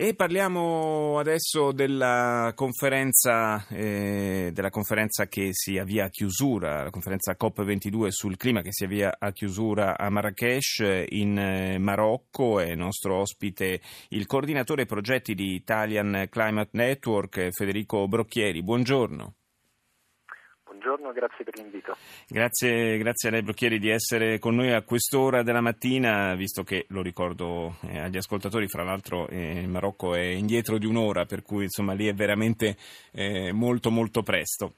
E parliamo adesso della conferenza, eh, della conferenza che si avvia a chiusura, la conferenza COP22 sul clima che si avvia a chiusura a Marrakesh in eh, Marocco. È nostro ospite il coordinatore progetti di Italian Climate Network, Federico Brocchieri. Buongiorno buongiorno, grazie per l'invito. Grazie, grazie a lei Brocchieri di essere con noi a quest'ora della mattina, visto che, lo ricordo eh, agli ascoltatori, fra l'altro eh, il Marocco è indietro di un'ora, per cui insomma lì è veramente eh, molto molto presto.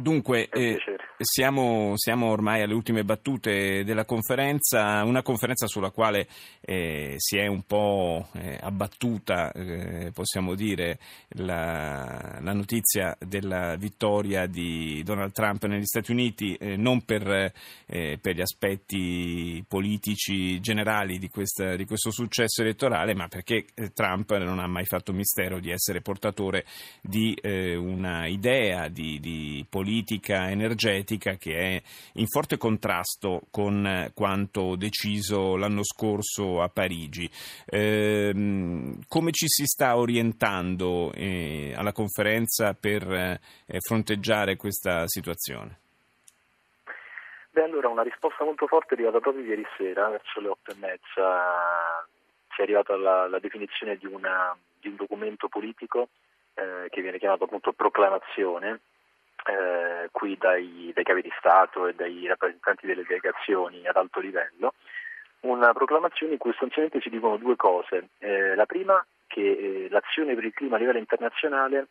Dunque, eh, siamo, siamo, ormai alle ultime battute della conferenza, una conferenza sulla quale eh, si è un po' eh, abbattuta, eh, possiamo dire, la, la, notizia della vittoria di Donald Trump negli Stati Uniti, eh, non per, eh, per, gli aspetti politici generali di, questa, di, questo successo elettorale, ma perché Trump non ha mai fatto mistero di essere portatore di una idea di, di politica energetica che è in forte contrasto con quanto deciso l'anno scorso a Parigi. Eh, come ci si sta orientando eh, alla conferenza per eh, fronteggiare questa situazione? Beh, allora una risposta molto forte è arrivata proprio ieri sera, verso le otto e mezza, ci è arrivata la, la definizione di, una, di, un documento politico eh, che viene chiamato appunto proclamazione, eh, qui dai, dai, capi di Stato e dai rappresentanti delle delegazioni ad alto livello, una proclamazione in cui sostanzialmente si dicono due cose. Eh, la prima che eh, l'azione per il clima a livello internazionale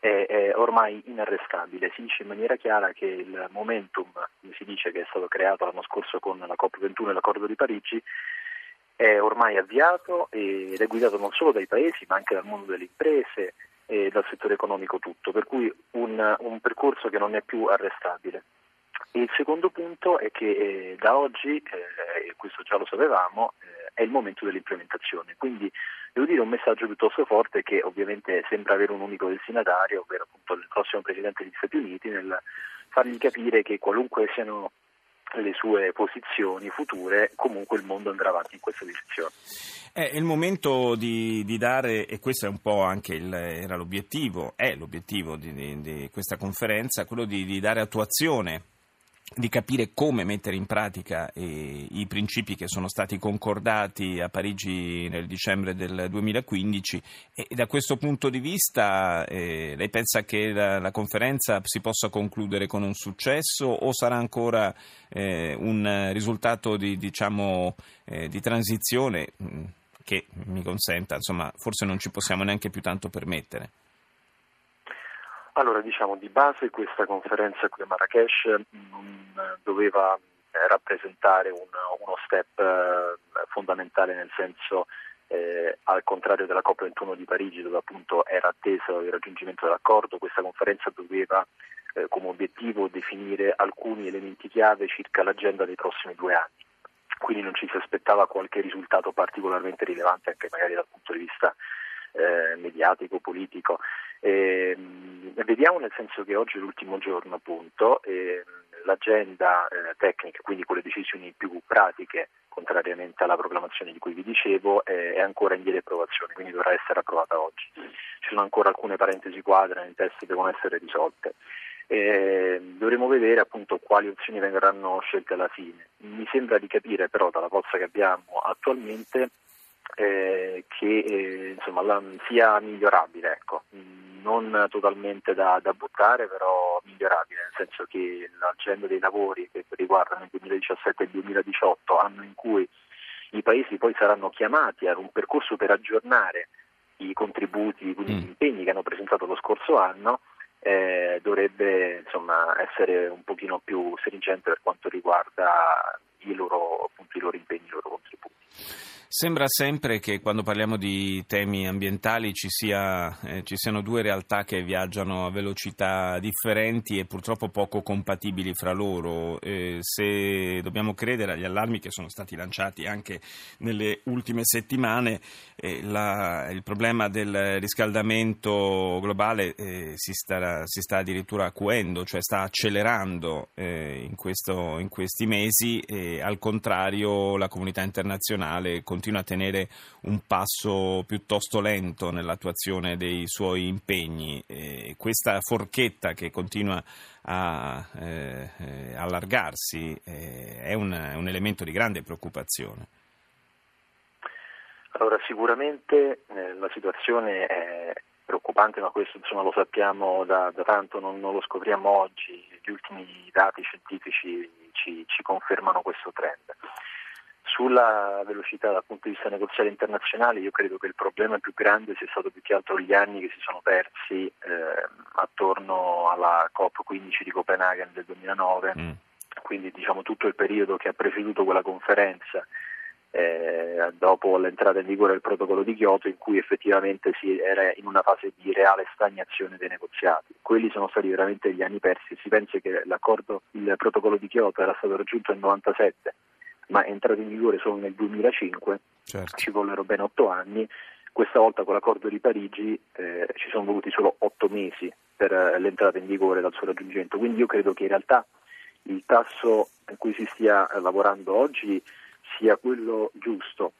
è, è, ormai inarrestabile, si dice in maniera chiara che il momentum, come si dice, che è stato creato l'anno scorso con la COP21 e l'accordo di Parigi, è ormai avviato ed è guidato non solo dai paesi ma anche dal mondo delle imprese, e dal settore economico tutto, per cui un, un percorso che non è più arrestabile. Il secondo punto è che eh, da oggi, eh, e questo già lo sapevamo, eh, è il momento dell'implementazione. Quindi devo dire un messaggio piuttosto forte che ovviamente sembra avere un unico destinatario, ovvero appunto il prossimo Presidente degli Stati Uniti, nel fargli capire che qualunque siano le sue posizioni future, comunque il mondo andrà avanti in questa direzione. È il momento di, di dare, e questo è un po' anche il, era l'obiettivo, è l'obiettivo di, di, di questa conferenza, quello di dare attuazione di capire come mettere in pratica eh, i principi che sono stati concordati a Parigi nel dicembre del 2015 e da questo punto di vista eh, lei pensa che la, la, conferenza si possa concludere con un successo o sarà ancora eh, un risultato di, diciamo, eh, di transizione mm, che mi consenta, insomma, forse non ci possiamo neanche più tanto permettere? Allora, diciamo di base questa conferenza qui a Marrakesh mm, doveva eh, rappresentare un, uno step eh, fondamentale nel senso eh, al contrario della COP21 di Parigi dove appunto era atteso il raggiungimento dell'accordo, questa conferenza doveva eh, come obiettivo definire alcuni elementi chiave circa l'agenda dei prossimi due anni. Quindi non ci si aspettava qualche risultato particolarmente rilevante anche magari dal punto di vista eh, mediatico, politico. E, ehm, vediamo nel senso che oggi è l'ultimo giorno appunto e l'agenda eh, tecnica, quindi con le decisioni più pratiche, contrariamente alla proclamazione di cui vi dicevo, è, è ancora in via di approvazione, quindi dovrà essere approvata oggi. Ci sono ancora alcune parentesi quadre nel testo che devono essere risolte. Eh, dovremo vedere appunto quali opzioni verranno scelte alla fine. Mi sembra di capire però dalla bozza che abbiamo attualmente eh, che eh, insomma, la, sia migliorabile, ecco. non totalmente da, da, buttare, però migliorabile, nel senso che l'agenda dei lavori che riguardano il 2017 e il 2018, anno in cui i paesi poi saranno chiamati a un percorso per aggiornare i contributi, quindi gli mm. impegni che hanno presentato lo scorso anno, eh, dovrebbe insomma, essere un pochino più stringente per quanto riguarda i loro, appunto, i loro impegni, i loro contributi. Sembra sempre che quando parliamo di temi ambientali ci, sia, eh, ci, siano due realtà che viaggiano a velocità differenti e purtroppo poco compatibili fra loro. Eh, se dobbiamo credere agli allarmi che sono stati lanciati anche nelle ultime settimane, eh, la, il problema del riscaldamento globale eh, si sta, si, sta, addirittura acuendo, cioè sta accelerando eh, in, questo, in, questi mesi e al contrario la comunità internazionale continua continua a tenere un passo piuttosto lento nell'attuazione dei suoi impegni. E questa forchetta che continua a eh, eh, allargarsi eh, è un, un elemento di grande preoccupazione. Allora, sicuramente eh, la situazione è preoccupante, ma questo insomma, lo sappiamo da, da tanto, non, non, lo scopriamo oggi, gli ultimi dati scientifici ci, ci confermano questo trend. Sulla velocità dal punto di vista negoziale internazionale io credo che il problema più grande sia stato più che altro gli anni che si sono persi eh, attorno alla COP15 di Copenaghen del 2009, mm. quindi diciamo tutto il periodo che ha preceduto quella conferenza eh, dopo l'entrata in vigore del protocollo di Kyoto in cui effettivamente si era in una fase di reale stagnazione dei negoziati. Quelli sono stati veramente gli anni persi, si pensa che l'accordo, il protocollo di Kyoto era stato raggiunto nel 1997 ma è entrato in vigore solo nel 2005, certo. ci vollero ben otto anni. Questa volta con l'accordo di Parigi eh, ci sono voluti solo otto mesi per eh, l'entrata in vigore dal suo raggiungimento, quindi io credo che in realtà il tasso in cui si stia eh, lavorando oggi sia quello giusto.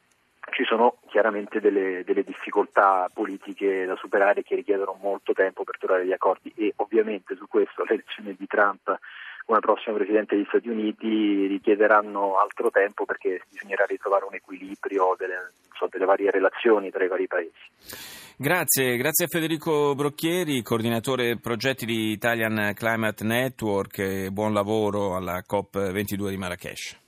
Ci sono chiaramente delle, delle, difficoltà politiche da superare che richiedono molto tempo per trovare gli accordi e ovviamente su questo l'elezione di Trump come prossimo Presidente degli Stati Uniti richiederanno altro tempo perché bisognerà ritrovare un equilibrio delle, so, delle varie relazioni tra i vari paesi. Grazie, grazie a Federico Brocchieri, coordinatore progetti di Italian Climate Network buon lavoro alla COP22 di Marrakesh.